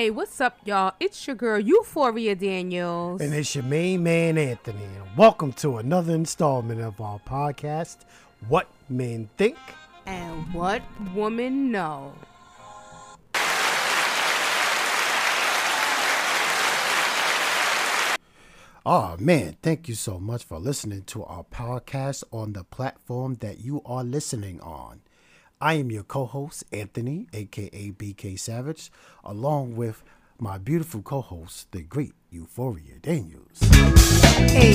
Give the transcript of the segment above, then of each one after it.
Hey, what's up, y'all? It's your girl, Euphoria Daniels. And it's your main man, Anthony. And welcome to another installment of our podcast, What Men Think. And what women know. Oh man, thank you so much for listening to our podcast on the platform that you are listening on. I am your co host, Anthony, aka BK Savage, along with my beautiful co host, the great Euphoria Daniels. Hey,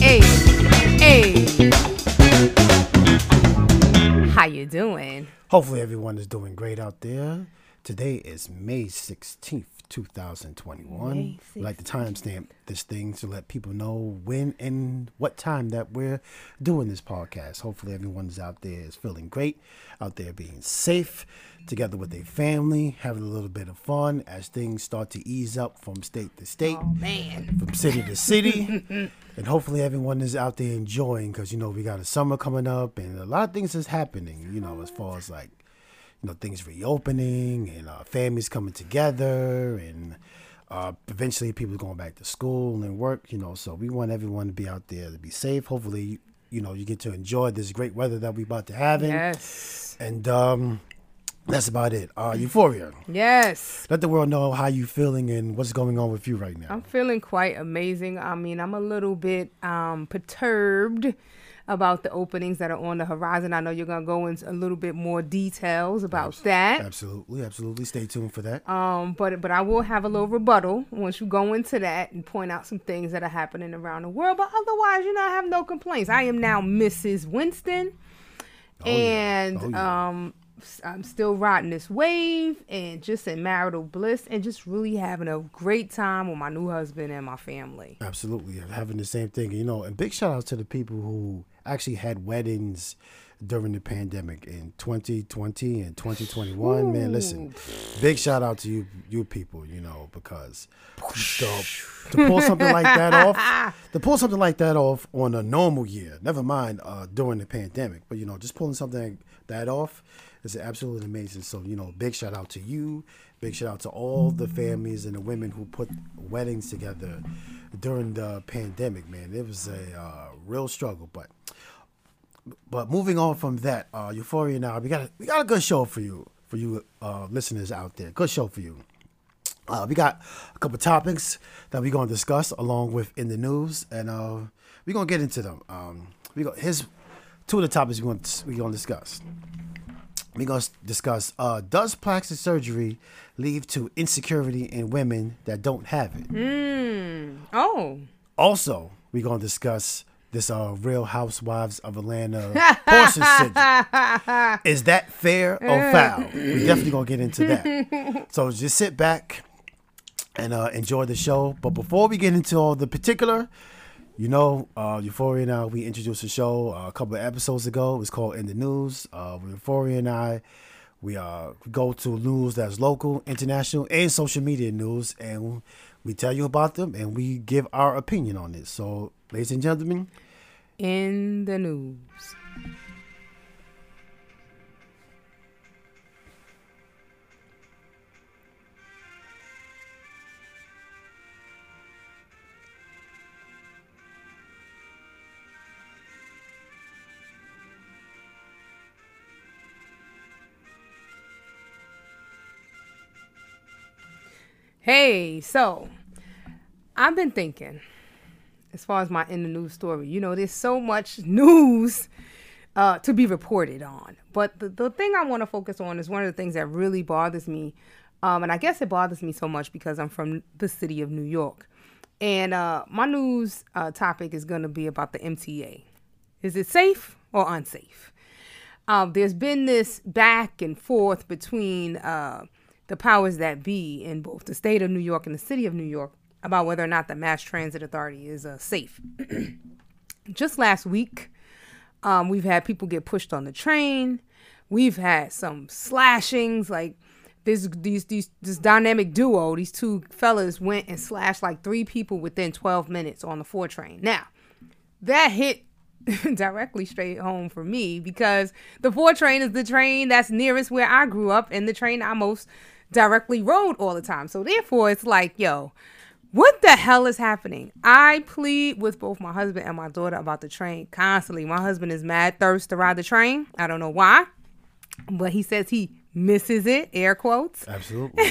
hey, hey. How you doing? Hopefully, everyone is doing great out there. Today is May 16th, 2021. May like to timestamp this thing to let people know when and what time that we're doing this podcast. Hopefully, everyone's out there is feeling great, out there being safe, together with their family, having a little bit of fun as things start to ease up from state to state, Oh, man. from city to city. and hopefully, everyone is out there enjoying because, you know, we got a summer coming up and a lot of things is happening, you know, as far as like, you know things reopening and uh, families coming together and uh, eventually people going back to school and work you know so we want everyone to be out there to be safe hopefully you know you get to enjoy this great weather that we're about to have Yes. and um that's about it uh euphoria Yes. let the world know how you feeling and what's going on with you right now I'm feeling quite amazing. I mean, I'm a little bit um, perturbed about the openings that are on the horizon. I know you're gonna go into a little bit more details about that. absolutely absolutely stay tuned for that Um, but but I will have a little rebuttal once you go into that and point out some things that are happening around the world. But otherwise, you know, I have no complaints. I am now Mrs. Winston, Oh, yeah. and Oh, yeah. um, I'm still riding this wave and just in marital bliss and just really having a great time with my new husband and my family. Absolutely, having the same thing, you know. And big shout out to the people who actually had weddings during the pandemic in 2020 and 2021. Man, listen, big shout out to you, you people, you know, because to, to pull something like that off, to pull something like that off on a normal year, never mind uh, during the pandemic, but you know, just pulling something like that off is absolutely amazing. So, you know, big shout out to you. Big shout out to all the families and the women who put weddings together during the pandemic, man. It was a uh, real struggle, but but moving on from that, uh, Euphoria now, we got a, we got a good show for you for you uh, listeners out there. Good show for you. Uh, we got a couple topics that we're gonna discuss along with in the news, and uh, we're gonna get into them. Um, we got here's two of the topics we're gonna we gonna discuss. We're gonna discuss uh, does plastic surgery lead to insecurity in women that don't have it? Oh, Also, we're gonna discuss this uh, Real Housewives of Atlanta Porsha syndrome. Is that fair or foul? We're definitely gonna get into that. So just sit back and uh, enjoy the show. But before we get into all the particular, you know, uh, Euphoria and I, we introduced a show uh, a couple of episodes ago. It's called In the News. Uh, Euphoria and I, we uh, go to news that's local, international, and social media news, and we tell you about them and we give our opinion on it. So, ladies and gentlemen, in the news. Hey, so I've been thinking as far as my in the news story. You know, there's so much news uh, to be reported on. But the, the thing I want to focus on is one of the things that really bothers me. Um, and I guess it bothers me so much because I'm from the city of New York. And uh, my news uh, topic is going to be about the MTA. Is it safe or unsafe? Um, there's been this back and forth between uh, the powers that be in both the state of New York and the city of New York about whether or not the Mass Transit Authority is uh, safe. Just last week, um, we've had people get pushed on the train. We've had some slashings, like this these these this dynamic duo. These two fellas went and slashed like three people within 12 minutes on the four train. Now, that hit directly straight home for me because the four train is the train that's nearest where I grew up and the train I most directly rode all the time. So therefore, it's like, yo, what the hell is happening? I plead with both my husband and my daughter about the train constantly. My husband is mad thirst to ride the train. I don't know why, but he says he misses it. Air quotes. Absolutely.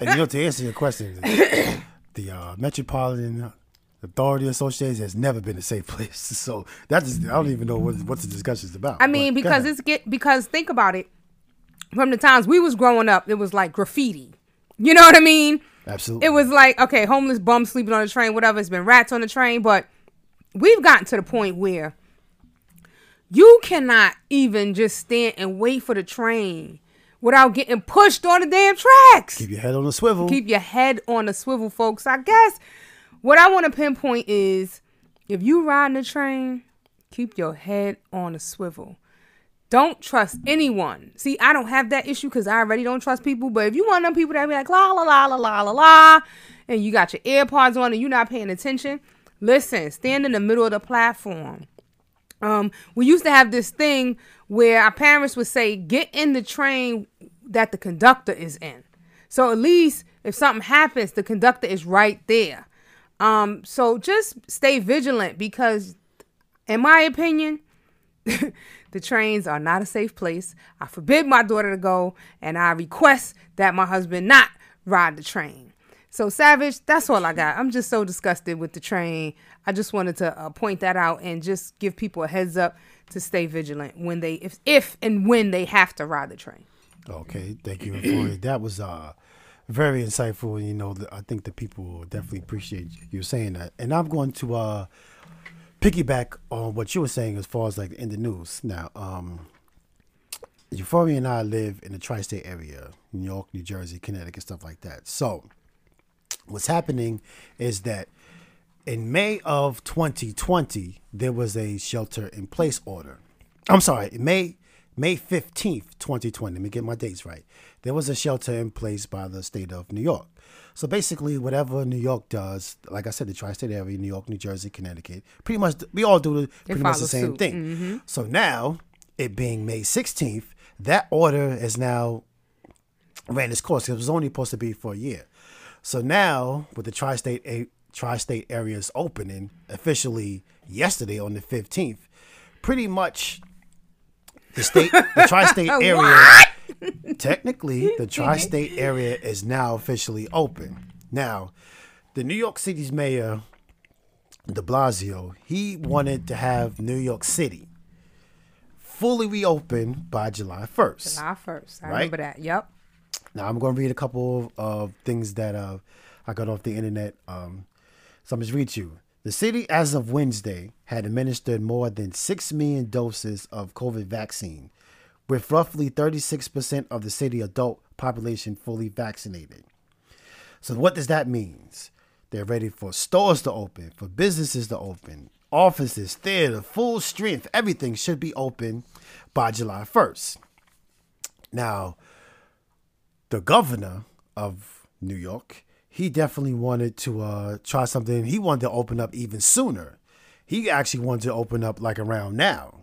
and you know, to answer your question, the uh, Metropolitan Authority Association has never been a safe place. So that's just I don't even know what what the discussion is about. I mean, because it's get because think about it. From the times we was growing up, it was like graffiti. You know what I mean? absolutely It was like okay, homeless bum sleeping on the train, whatever. It's been rats on the train, but we've gotten to the point where you cannot even just stand and wait for the train without getting pushed on the damn tracks. keep your head on the swivel. Keep your head on the swivel, folks. I guess what I want to pinpoint is if you riding the train, keep your head on the swivel. Don't trust anyone. See, I don't have that issue because I already don't trust people. But if you want them people that be like la la la la la la la, and you got your AirPods on and you're not paying attention, listen. Stand in the middle of the platform. Um, we used to have this thing where our parents would say, "Get in the train that the conductor is in." So at least if something happens, the conductor is right there. Um, so just stay vigilant because, in my opinion, the trains are not a safe place. I forbid my daughter to go, and I request that my husband not ride the train. So savage, that's all I got. I'm just so disgusted with the train. I just wanted to uh, point that out and just give people a heads up to stay vigilant when they, if if and when they have to ride the train. Okay, thank you for. That was uh very insightful. You know, I think the people will definitely appreciate you saying that. And I'm going to uh piggyback on what you were saying as far as like in the news. Now, um Euphoria and I live in the tri-state area, New York, New Jersey, Connecticut, stuff like that. So, what's happening is that in May of 2020, there was a shelter in place order. I'm sorry, May May 15th, 2020. Let me get my dates right. There was a shelter in place by the state of New York. So basically, whatever New York does, like I said, the tri-state area, New York, New Jersey, Connecticut, pretty much we all do the, pretty much the same suit. thing. So now, it being May 16th, that order is now ran its course. It was only supposed to be for a year. So now, with the tri-state a- tri-state areas opening officially yesterday on the 15th, pretty much the state, the tri-state area, technically, the tri-state area is now officially open. Now, the New York City's mayor, De Blasio, he wanted to have New York City fully reopened by July 1st. July first. I Right. remember that. Yep. Now I'm going to read a couple of, things that uh, I got off the internet. Um, so I'm just read you. The city, as of Wednesday, had administered more than six million doses of COVID vaccine, with roughly 36% of the city adult population fully vaccinated. So what does that mean? They're ready for stores to open, for businesses to open, offices, theater, full strength, everything should be open by July 1st. Now, the governor of New York, he definitely wanted to uh, try something. He wanted to open up even sooner. He actually wanted to open up like around now.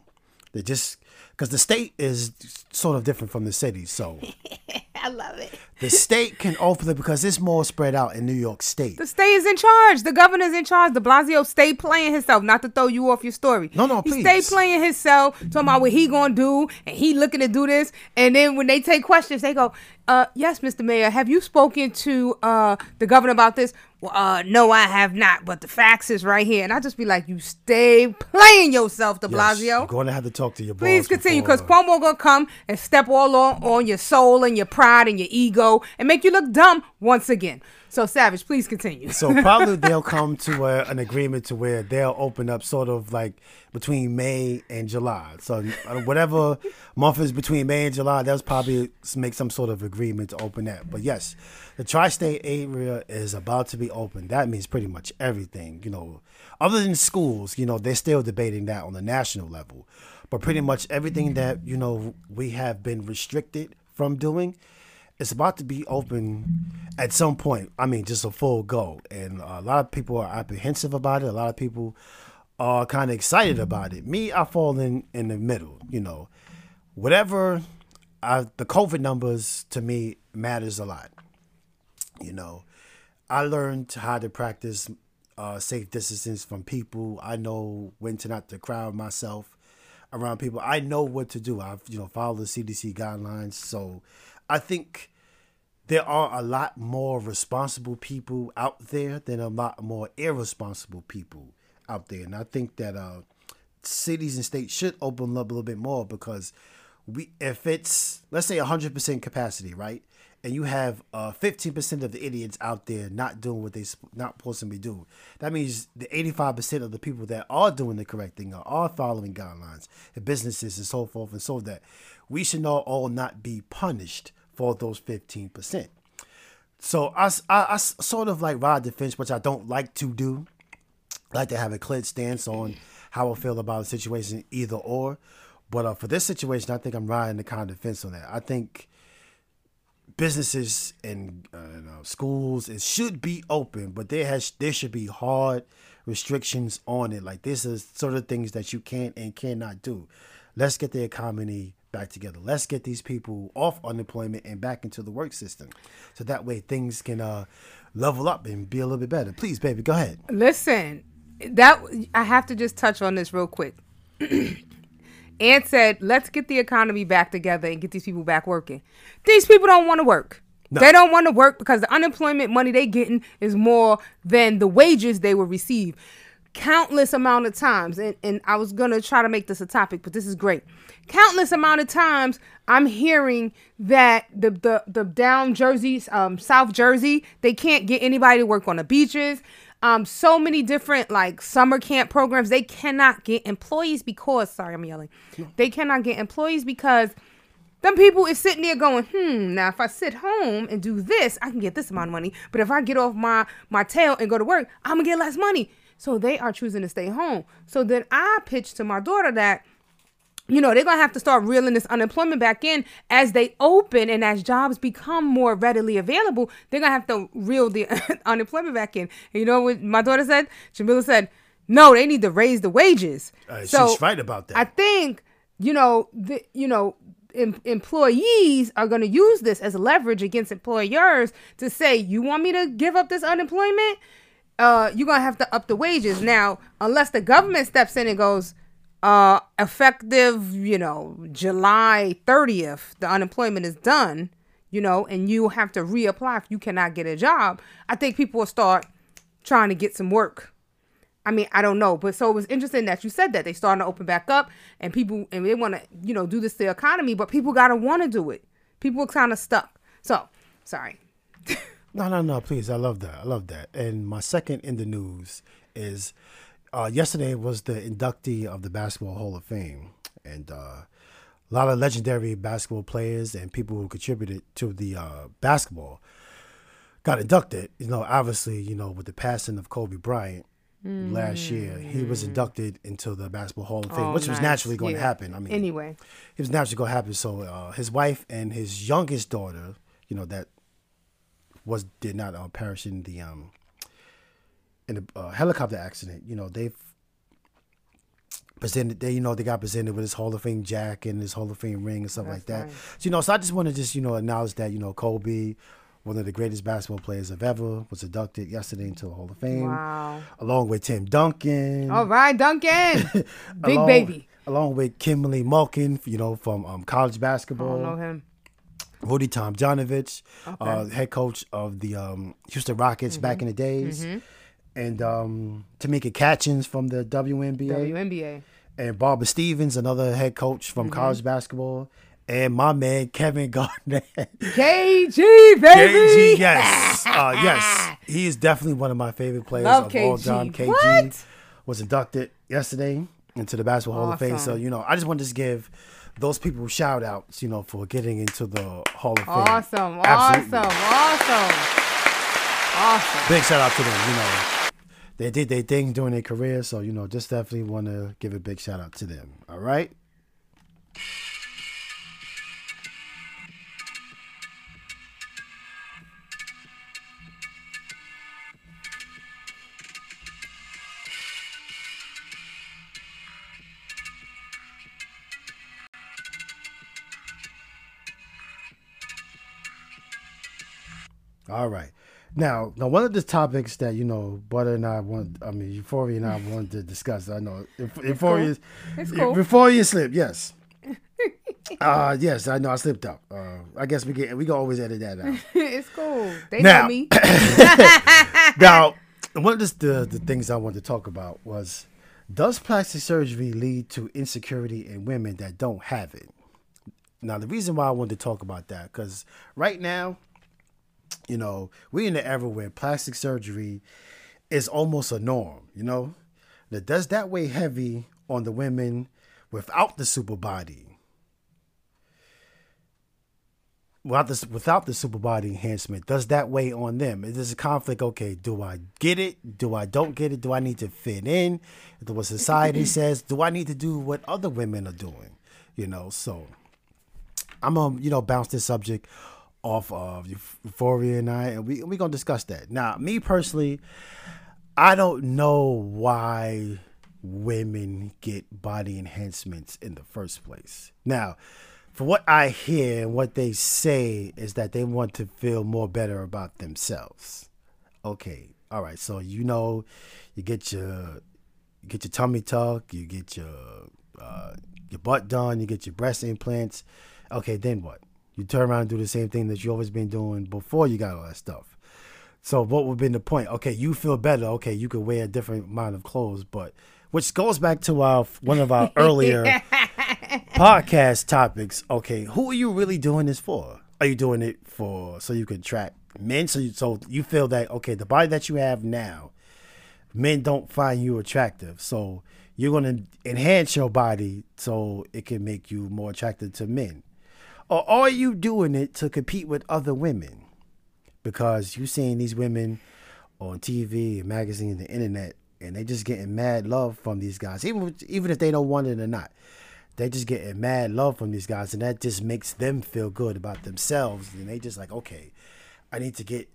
They just because the state is sort of different from the city, so I love it. the state can open it because it's more spread out in New York State. The state is in charge. The governor's in charge. De Blasio stay playing himself. Not to throw you off your story. No, no, He please. stay playing himself, talking about what he gonna do, and he looking to do this. And then when they take questions, they go, uh, "Yes, Mr. Mayor, have you spoken to uh the governor about this?" Well, uh, no, I have not. But the facts is right here, and I just be like, "You stay playing yourself, De Blasio." Yes, Blasio." you're going to have to talk to your Please continue, because Cuomo gonna come and step all on, on your soul and your pride and your ego and make you look dumb once again. So, Savage, please continue. So probably they'll come to a, an agreement to where they'll open up sort of like between May and July. So uh, whatever month is between May and July, they'll probably make some sort of agreement to open that. But yes, the tri-state area is about to be open. That means pretty much everything. You know, other than schools, you know, they're still debating that on the national level. But pretty much everything that you know we have been restricted from doing it's about to be open at some point. I mean, just a full go, and a lot of people are apprehensive about it. A lot of people are kind of excited about it. Me, I fall in in the middle. You know, whatever I, the COVID numbers to me matters a lot. You know, I learned how to practice uh, safe distance from people. I know when to not to crowd myself around people. I know what to do. I've you know followed the CDC guidelines, so I think there are a lot more responsible people out there than a lot more irresponsible people out there, and I think that uh, cities and states should open up a little bit more because we if it's let's say 100% capacity, right? And you have uh, 15% of the idiots out there not doing what they not supposed to be doing. That means the 85% of the people that are doing the correct thing are, are following guidelines and businesses and so forth and so that we should not all not be punished for those 15%. So I, I, I sort of like ride the fence, which I don't like to do. I like to have a clear stance on how I feel about a situation, either or. But uh, for this situation, I think I'm riding the kind of fence on that. I think businesses and uh, schools it should be open, but there has there should be hard restrictions on it. Like this is sort of things that you can and cannot do. Let's get the economy back together. Let's get these people off unemployment and back into the work system, so that way things can uh, level up and be a little bit better. Please, baby, go ahead. Listen, that I have to just touch on this real quick. and said, let's get the economy back together and get these people back working. These people don't want to work. No. They don't want to work because the unemployment money they getting is more than the wages they will receive. Countless amount of times, and, and I was gonna try to make this a topic, but this is great. Countless amount of times I'm hearing that the the the down Jersey, um, South Jersey, they can't get anybody to work on the beaches um, so many different like summer camp programs. They cannot get employees because sorry, I'm yelling. They cannot get employees because them people is sitting there going, hmm, now if I sit home and do this, I can get this amount of money. But if I get off my my tail and go to work, I'm gonna get less money. So they are choosing to stay home. So then I pitched to my daughter that you know, they're going to have to start reeling this unemployment back in as they open and as jobs become more readily available. They're going to have to reel the unemployment back in. And you know what my daughter said? Jamila said, no, they need to raise the wages. Uh, so she's right about that. I think, you know, the, you know, em- employees are going to use this as leverage against employers to say, you want me to give up this unemployment? Uh, you're going to have to up the wages. Now, unless the government steps in and goes, uh effective you know july 30th the unemployment is done you know and you have to reapply if you cannot get a job i think people will start trying to get some work. I mean i don't know but so it was interesting that you said that they starting to open back up and people and they want to you know do this to the economy but people gotta want to do it. People are kind of stuck. So sorry. No no no please i love that i love that. And my second in the news is uh, yesterday was the inductee of the Basketball Hall of Fame, and uh, a lot of legendary basketball players and people who contributed to the uh, basketball got inducted. You know, obviously, you know, with the passing of Kobe Bryant mm. last year, he was inducted into the Basketball Hall of Fame, oh, which nice. was naturally going yeah. to happen. I mean, anyway, it was naturally going to happen. So uh, his wife and his youngest daughter, you know, that was did not uh, perish in the um in a uh, helicopter accident. You know, they've presented they you know they got presented with his Hall of Fame jack and his Hall of Fame ring and stuff That's like that. So, you know, so I just want to just you know acknowledge that you know Kobe, one of the greatest basketball players of ever, was inducted yesterday into the Hall of Fame. Wow! Along with Tim Duncan. All right, Duncan, big along, baby. Along with Kimberly Malkin, you know from um, college basketball. I don't know him. Rudy Tomjanovich, okay. uh, head coach of the um, Houston Rockets mm-hmm. back in the days. Mm-hmm and um, Tamika Catchings from the WNBA. WNBA. And Barbara Stevens, another head coach from mm-hmm. college basketball. And my man Kevin Garnett. KG, baby. KG, yes. uh, yes. He is definitely one of my favorite players Love of KG. all time. KG what? was inducted yesterday into the Basketball awesome. Hall of Fame. So, you know, I just wanted to give those people shout outs, you know, for getting into the Hall of Fame. Awesome, Absolutely. awesome, awesome. Awesome. Big shout out to them, you know they did their thing during their career. So, you know, just definitely want to give a big shout out to them. All right. All right. Now, now one of the topics that you know, Butter and I want, I mean, Euphoria and I wanted to discuss. I know Euphoria, It's cool. Euphoria slip. Yes. uh yes, I know I slipped up. Uh, I guess we get we can always edit that out. it's cool. They Now- know me. now, one of the, the the things I wanted to talk about was does plastic surgery lead to insecurity in women that don't have it? Now, the reason why I wanted to talk about that because right now, you know, we're in the era where plastic surgery is almost a norm. You know, that does that weigh heavy on the women without the super body? without this without the super body enhancement does that weigh on them? Is this a conflict okay do i get it? Do i don't get it? Do i need to fit in? To what society says do i need to do what other women are doing? You know so i'm gonna you know bounce this subject off of euphoria and i and we, we gonna discuss that now me personally i don't know why women get body enhancements in the first place now for what I hear and what they say is that they want to feel more better about themselves. Okay, all right. So you know, you get your you get your tummy tuck, you get your uh, your butt done, you get your breast implants. Okay, then what? You turn around and do the same thing that you always been doing before you got all that stuff. So what would have been the point? Okay, you feel better. Okay, you could wear a different amount of clothes, but which goes back to our one of our earlier podcast topics. Okay, who are you really doing this for? Are you doing it for so you can attract men? So you, so you feel that okay, the body that you have now, men don't find you attractive. So you're gonna enhance your body so it can make you more attractive to men, or are you doing it to compete with other women? Because you seeing these women on TV, magazines, the internet, and they just getting mad love from these guys, even even if they don't want it or not they just getting mad love from these guys and that just makes them feel good about themselves. And they just like okay i need to get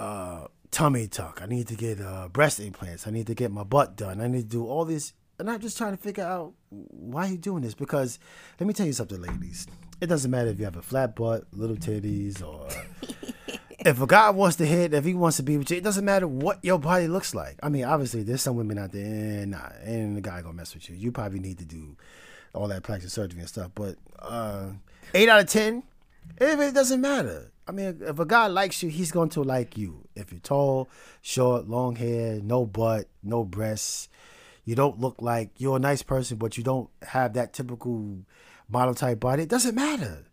uh tummy tuck. I need to get uh breast implants. I need to get my butt done. I need to do all this. And i'm just trying to figure out why you doing this. Because let me tell you something ladies it doesn't matter if you have a flat butt little titties or if a guy wants to hit, if he wants to be with you, it doesn't matter what your body looks like. I mean, obviously, there's some women out there, and nah, the guy gonna mess with you. You probably need to do all that plastic surgery and stuff. But uh, eight out of ten, it, it doesn't matter. I mean, if a guy likes you, he's going to like you. If you're tall, short, long hair, no butt, no breasts, you don't look like you're a nice person, but you don't have that typical model type body. It doesn't matter.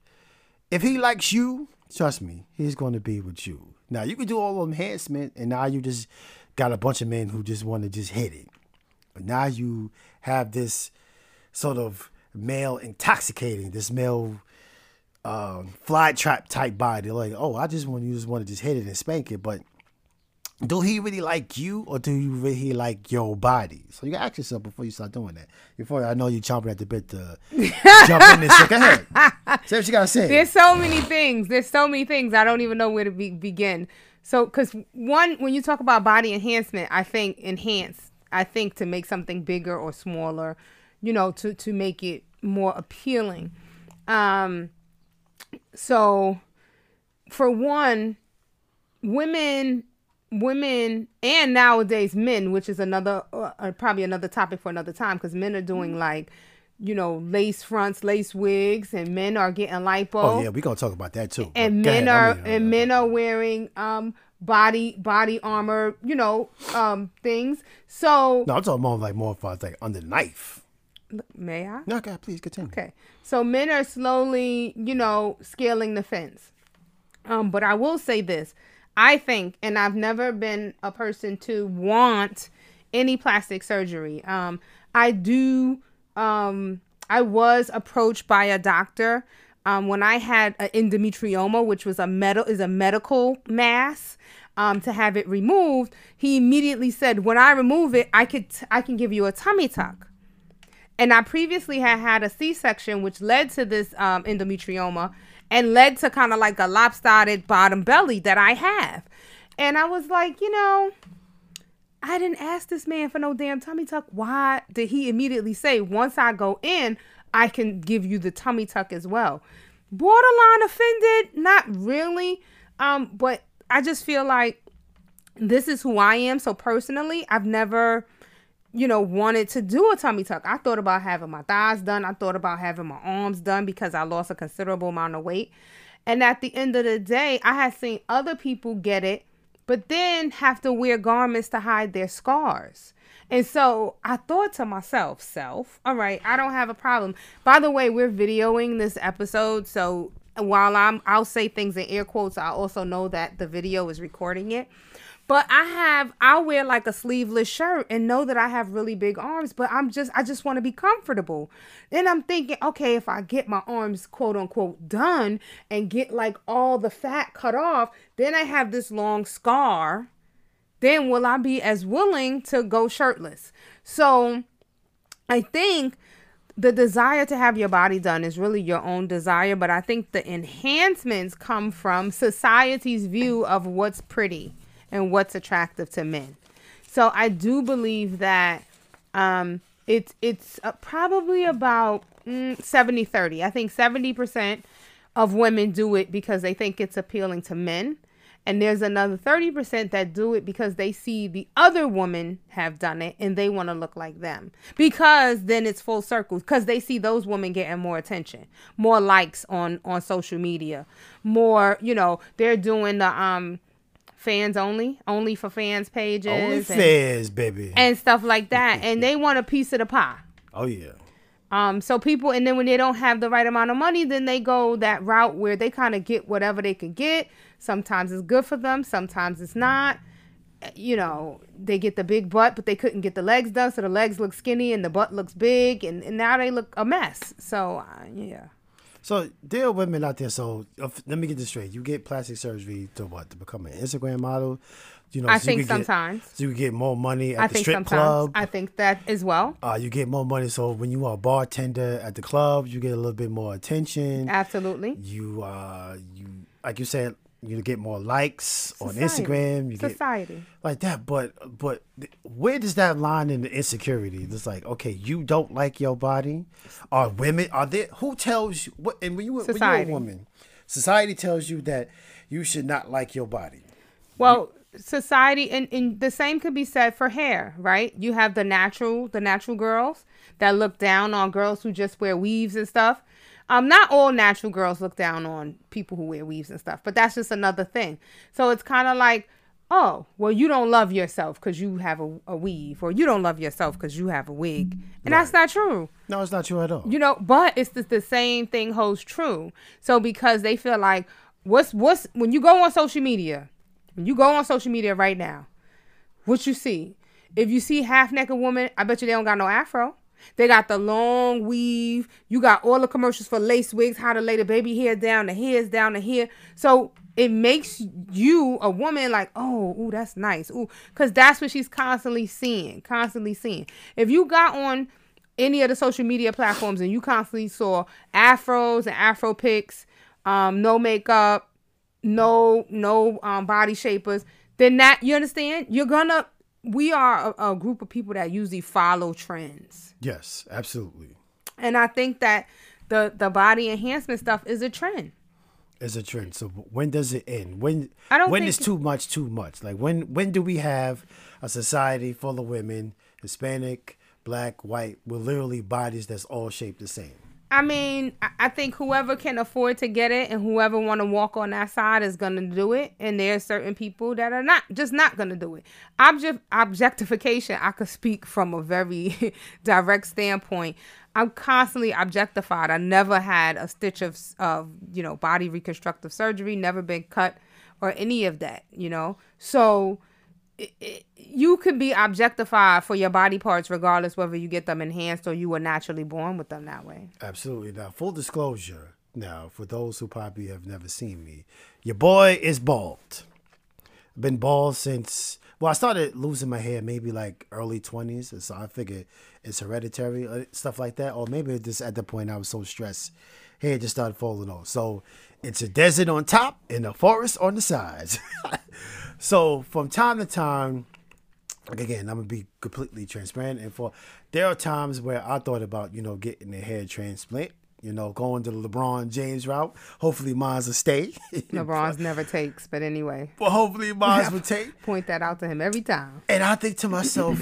If he likes you, trust me, he's going to be with you. Now you can do all the enhancement, and now you just got a bunch of men who just want to just hit it. But now you have this sort of male intoxicating, this male um, fly trap type body. Like, oh, I just want you just want to just hit it and spank it, but do he really like you or do you really like your body? So you gotta ask yourself before you start doing that. Before I know you're chomping at the bit to jump in this. So go ahead. Say what you gotta say. There's so many things. There's so many things. I don't even know where to be, begin. So, because one, when you talk about body enhancement, I think enhance. I think to make something bigger or smaller, you know, to to make it more appealing. Um. So, for one, women women and nowadays men which is another uh, uh, probably another topic for another time because men are doing like you know lace fronts lace wigs and men are getting lipo oh yeah, we're gonna talk about that too. and Go men ahead. I are mean, and uh, men are wearing um body body armor you know um things so No, I'm talking more like more for like under the knife. may i No, God, please continue. Okay. So men are slowly, you know, scaling the fence. Um, but I will say this. I think, and I've never been a person to want any plastic surgery. Um, I do um I was approached by a doctor um when I had an endometrioma, which was a med- is a medical mass. Um, to have it removed, he immediately said, "When I remove it, I could t- I can give you a tummy tuck." and I previously had had a C-section, which led to this um, endometrioma and led to kind of like a lopsided bottom belly that I have. And I was like, you know, I didn't ask this man for no damn tummy tuck. Why did he immediately say, once I go in, I can give you the tummy tuck as well? Borderline offended, not really. Um, but I just feel like this is who I am. So personally, I've never, you know, wanted to do a tummy tuck. I thought about having my thighs done. I thought about having my arms done because I lost a considerable amount of weight. And at the end of the day, I had seen other people get it, but then have to wear garments to hide their scars. And so I thought to myself, self, all right, I don't have a problem. By the way, we're videoing this episode, so while I'm I'll say things in air quotes, I also know that the video is recording it. But I have I'll wear like a sleeveless shirt and know that I have really big arms, but I'm just I just want to be comfortable. Then I'm thinking, okay, if I get my arms quote unquote done and get like all the fat cut off, then I have this long scar. Then will I be as willing to go shirtless? So I think the desire to have your body done is really your own desire, but I think the enhancements come from society's view of what's pretty and what's attractive to men. So I do believe that um, it's it's uh, probably about mm, 70 30. I think 70% of women do it because they think it's appealing to men. And there's another 30% that do it because they see the other woman have done it and they want to look like them. Because then it's full circle because they see those women getting more attention, more likes on on social media, more, you know, they're doing the um fans only, only for fans pages, Only and, fans, baby. and stuff like that, and they want a piece of the pie. oh yeah. Um, so people, and then when they don't have the right amount of money, then they go that route where they kind of get whatever they can get. Sometimes it's good for them, sometimes it's not. You know, they get the big butt, but they couldn't get the legs done, so the legs look skinny and the butt looks big, and, and now they look a mess. So uh, yeah. So there are women out there. So uh, let me get this straight. You get plastic surgery to what? To become an Instagram model. You know, I so you think get- sometimes. so you get more money at I the think strip sometimes. club. I think that as well. uh, you get more money. So when you are a bartender at the club, you get a little bit more attention. Absolutely. You uh, you like you said, you get more likes on Instagram. You get Society. like that. But but where does that line in the insecurity? It's like okay, you don't like your body. Are women? Are there? Who tells you? What? And when you when you're a Society. woman, society tells you that you should not like your body. Well, society and, and the same could be said for hair, right? You have the natural, the natural girls that look down on girls who just wear weaves and stuff. Um, not all natural girls look down on people who wear weaves and stuff, but that's just another thing. So it's kind of like, oh, well, you don't love yourself because you have a, a weave, or you don't love yourself because you have a wig, and that's not true. No, it's not true at all. You know, but it's the, the same thing holds true. So because they feel like what's what's when you go on social media, when you go on social media right now, what you see? If you see half naked woman, I bet you they don't got no afro. They got the long weave. You got all the commercials for lace wigs, how to lay the baby hair down, the hair's down to here. So it makes you a woman like, oh, ooh, that's nice. Ooh, because that's what she's constantly seeing, constantly seeing. If you got on any of the social media platforms and you constantly saw afros and afro pics, um, no makeup, no no um, body shapers, then that you understand you're gonna. We are a, a group of people that usually follow trends, yes, absolutely. and I think that the the body enhancement stuff is a trend. It's a trend. So when does it end? When I don't when is too much too much? Like when when do we have a society full of women, Hispanic, black, white, with literally bodies that's all shaped the same? I mean, I- think whoever can afford to get it and whoever want to walk on that side is going to do it. And there are certain people that are not just not going to do it. Object objectification, I could speak from a very direct standpoint. I'm constantly objectified. I never had a stitch of of you know body reconstructive surgery, never been cut or any of that. You know, so it, you could be objectified for your body parts regardless whether you get them enhanced or you were naturally born with them that way. Absolutely. Now, full disclosure. Now, for those who probably have never seen me, your boy is bald. Been bald since. Well, I started losing my hair maybe like early twenties, so I figured it's hereditary, uh, stuff like that, or maybe just at the point I was so stressed, hair just started falling off. So it's a desert on top and a forest on the sides. so from time to time, like again, I'm gonna be completely transparent. And for there are times where I thought about, you know, getting a hair transplant, You know, going to the LeBron James route. Hopefully, mine's will stay. LeBron's never takes, but anyway. But hopefully, mine's will take. Point that out to him every time. And I think to myself,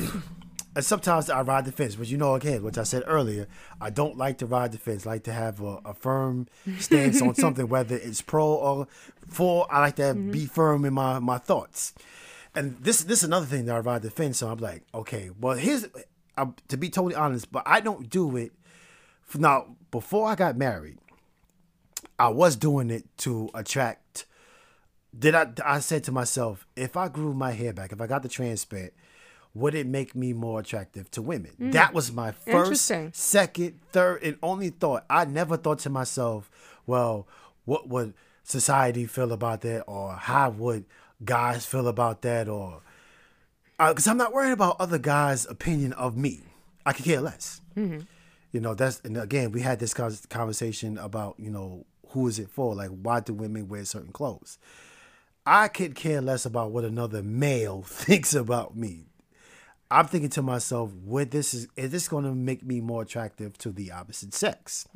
and sometimes I ride the fence, but you know, again, which I said earlier, I don't like to ride the fence. I like to have a, a firm stance on something, whether it's pro or for. I like to have, be firm in my, my thoughts. And this this is another thing that I ride the fence on. I'm like, okay, well, here's uh, to be totally honest, but I don't do it. For, now, before I got married, I was doing it to attract. Did I? I said to myself, if I grew my hair back, if I got the transplant, would it make me more attractive to women? Mm. That was my first, second, third, and only thought. I never thought to myself, well, what would society feel about that, or how would guys feel about that, or uh, because I'm not worried about other guys' opinion of me. I could care less. Mm-hmm. You know, that's and again, we had this conversation about you know who is it for? Like, why do women wear certain clothes? I could care less about what another male thinks about me. I'm thinking to myself, would this is is this going to make me more attractive to the opposite sex?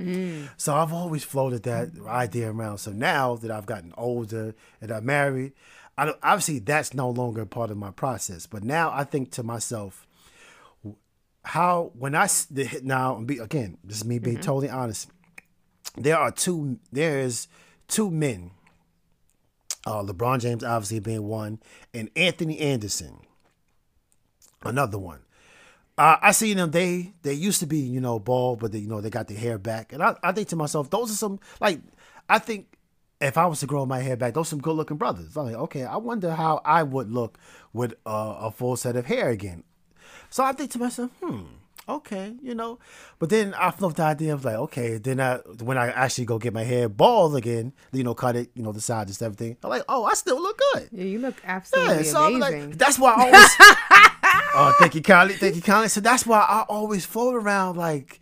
So I've always floated that idea around. So now that I've gotten older and I'm married, I don't, obviously that's no longer part of my process. But now I think to myself, how when I s- the hit now and be again, this is me being totally honest. There are two. There is two men. Uh, LeBron James obviously being one, and Anthony Anderson, another one. Uh, I see them. They they used to be you know bald, but they, you know they got their hair back, and I, I think to myself, those are some like I think if I was to grow my hair back, those are some good looking brothers. I'm like, okay, I wonder how I would look with uh, a full set of hair again. So I think to myself, hmm, okay, you know. But then I float the idea of like, okay, then I when I actually go get my hair bald again, you know, cut it, you know, the sides and everything. I'm like, oh, I still look good. Yeah, you look absolutely Yeah, so I'm amazing. like, that's why I always. Oh, thank you, Kylie. Thank you, Kylie. So that's why I always float around like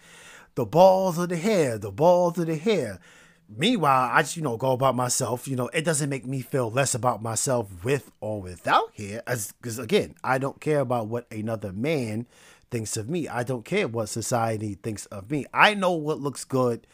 the balls of the hair, the balls of the hair. Meanwhile, I just you know go about myself. You know, it doesn't make me feel less about myself with or without hair, because again, I don't care about what another man thinks of me. I don't care what society thinks of me. I know what looks good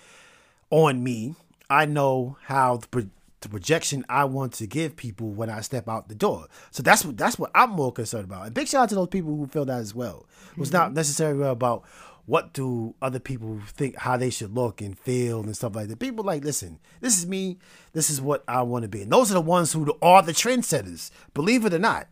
on me. I know how the, the projection I want to give people when I step out the door. So that's what that's what I'm more concerned about. And big shout out to those people who feel that as well. It's not necessarily about what do other people think how they should look and feel and stuff like that. People like, listen, this is me. This is what I want to be. And those are the ones who are the trendsetters. Believe it or not.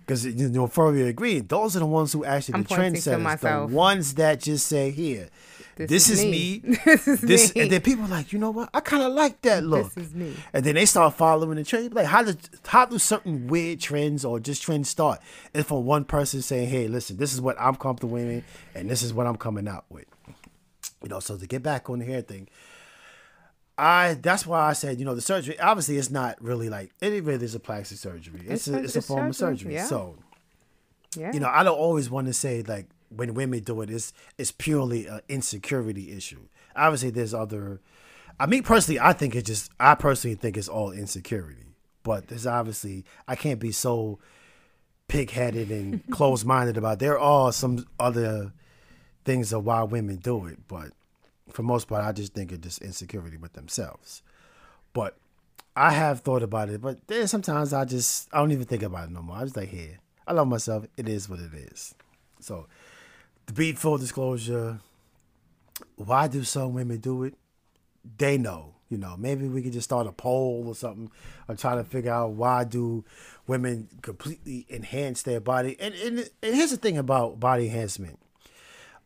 Because you know, further agree, those are the ones who actually I'm the trendsetters, the ones that just say, "Here, this, This is, is me. me. This is this," me. and then people are like, you know what? I kind of like that look. This is me. And then they start following the trend. Like, how do how do certain weird trends or just trends start? It's from one person saying, "Hey, listen, this is what I'm comfortable in, and this is what I'm coming out with." You know, so to get back on the hair thing, I that's why I said, you know, the surgery obviously it's not really like it really is a plastic surgery. It's, It's a it's a form of surgery, surgery. yeah. So yeah. you know, I don't always want to say like when women do it, it's it's purely an insecurity issue. Obviously, there's other. I mean, personally, I think it's just. I personally think it's all insecurity, but there's obviously I can't be so pig-headed and closed-minded about. There are some other things of why women do it, but for most part, I just think it's just insecurity with themselves. But I have thought about it, but then sometimes I just I don't even think about it no more. I just like, here, I love myself. It is what it is. So, to be full disclosure, why do some women do it? They know. You know, maybe we could just start a poll or something, or try to figure out why do women completely enhance their body. And and, and here's the thing about body enhancement.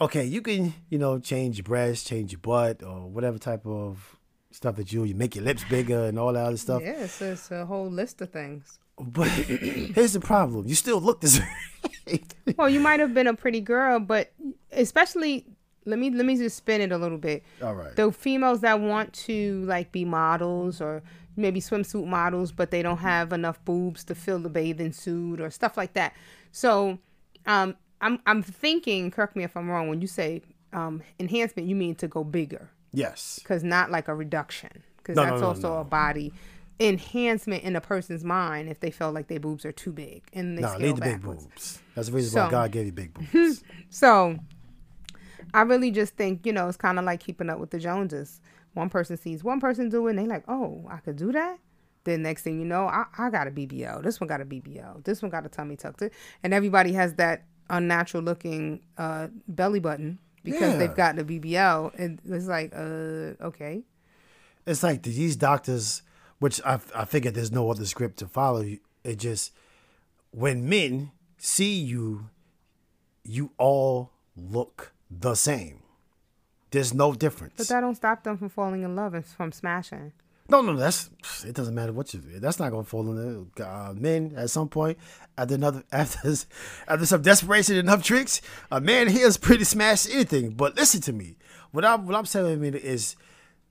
Okay, you can you know change your breasts, change your butt, or whatever type of stuff that you you make your lips bigger and all that other stuff. yeah, it's, it's a whole list of things. But here's the problem: you still look the same. Well, you might have been a pretty girl, but especially let me let me just spin it a little bit. All right. The females that want to like be models or maybe swimsuit models, but they don't have enough boobs to fill the bathing suit or stuff like that. So, um, I'm I'm thinking. Correct me if I'm wrong. When you say um, enhancement, you mean to go bigger, yes. because not like a reduction, because No, that's no, also no. a body enhancement in a person's mind if they feel like their boobs are too big and they No, scale leave the big boobs. That's the reason why God gave you big boobs. So I really just think, you know, it's kind of like keeping up with the Joneses. One person sees one person do it, and they like, oh, I could do that. Then next thing you know, I, I got a BBL. This one got a BBL. This one got a tummy tucked. And everybody has that unnatural looking uh, belly button because Yeah. they've gotten a BBL. And it's like, uh, okay. it's like these doctors, which I, I figured there's no other script to follow. It just when men see you, you all look the same. There's no difference. But that don't stop them from falling in love and from smashing. no, no, that's it. Doesn't matter what you do. That's not gonna fall in the uh, men at some point. After another, after after some desperation and enough tricks, a man here is pretty smash anything. But listen to me. What I'm what I'm you is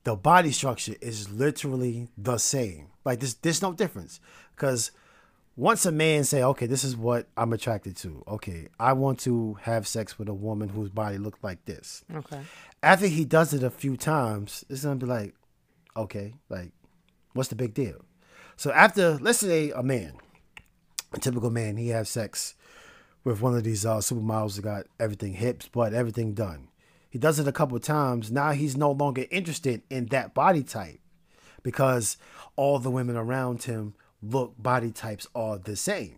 the body structure is literally the same. Like there's there's no difference. Cause once a man say, okay, this is what I'm attracted to. Okay, I want to have sex with a woman whose body looked like this. Okay. After he does it a few times, it's gonna be like, okay, like, what's the big deal? So after, let's say a man, a typical man, he has sex with one of these uh, supermodels that got everything hips, but everything done. He does it a couple times. Now he's no longer interested in that body type because all the women around him look body types are the same.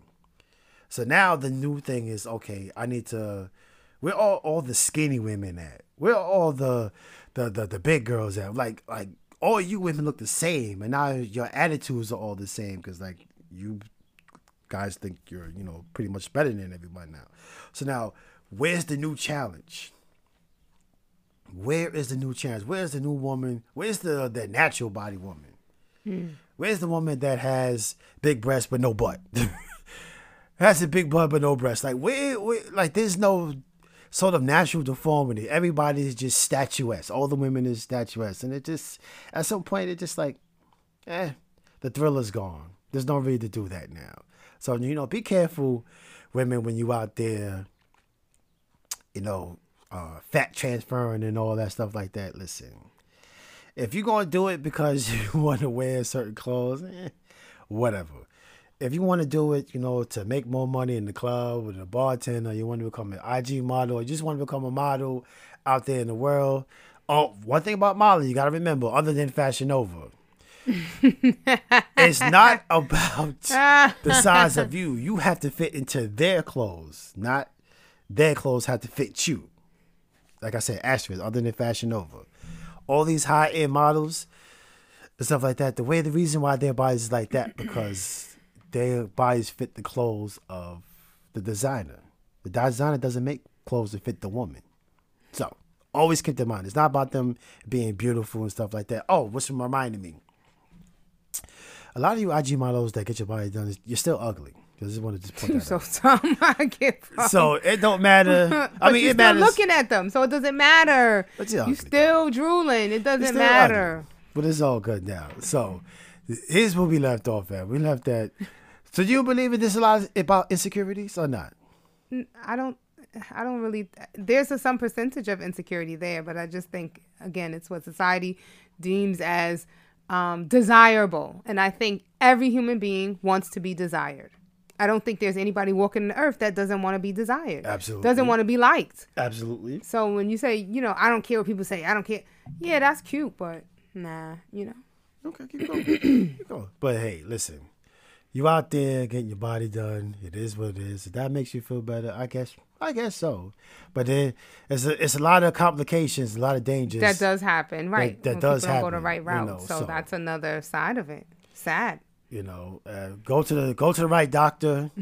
So now the new thing is okay. I need to. Where all all the skinny women at? Where are all the the the, the big girls at? Like like all you women look the same, and now your attitudes are all the same because like you guys think you're you know pretty much better than everybody now. So now where's the new challenge? Where is the new chance? Where's the new woman? Where's the the natural body woman? Where's the woman that has big breasts but no butt? has a big butt but no breasts. Like where, where like there's no sort of natural deformity. Everybody is just statuesque. All the women is statuesque. And it just at some point it just like, eh, the thrill is gone. There's no need to do that now. So you know, be careful, women, when you out there, you know, uh, fat transferring and all that stuff like that. Listen, if you're gonna do it because you want to wear certain clothes, eh, whatever. If you want to do it, you know, to make more money in the club with the bartender, you want to become an IG model, or you just want to become a model out there in the world. Oh, one thing about modeling, you got to remember, other than Fashion Nova, it's not about the size of you. You have to fit into their clothes, not their clothes have to fit you. Like I said, asterisk, other than Fashion Nova. All these high end models and stuff like that, the way the reason why their bodies is like that, because their bodies fit the clothes of the designer. The designer doesn't make clothes that fit the woman. So always keep that in mind. It's not about them being beautiful and stuff like that. Oh, what's reminding me? A lot of you IG models that get your body done, you're still ugly. I just wanted to point that so out. I get from. So it don't matter. I mean, you're it still matters. looking at them, so it doesn't matter. But you're you still drooling. It doesn't matter. ugly. But it's all good now. So here's where we left off at. We left at. So do you believe in this a lot about insecurities or not? I don't. I don't really. There's a, some percentage of insecurity there, but I just think again, it's what society deems as um, desirable, and I think every human being wants to be desired. I don't think there's anybody walking the earth that doesn't want to be desired. Absolutely. Doesn't want to be liked. Absolutely. So when you say, you know, I don't care what people say, I don't care. Yeah, that's cute, but nah, you know. Okay, keep going. keep going. But hey, listen. You out there getting your body done. It is what it is. If that makes you feel better, I guess I guess so. But then it's a it's a lot of complications, a lot of dangers. That does happen, right? that when does happen. don't go the right you route. know, so, so- that's another side of it. Sad. You know, uh, go to the go to the right doctor.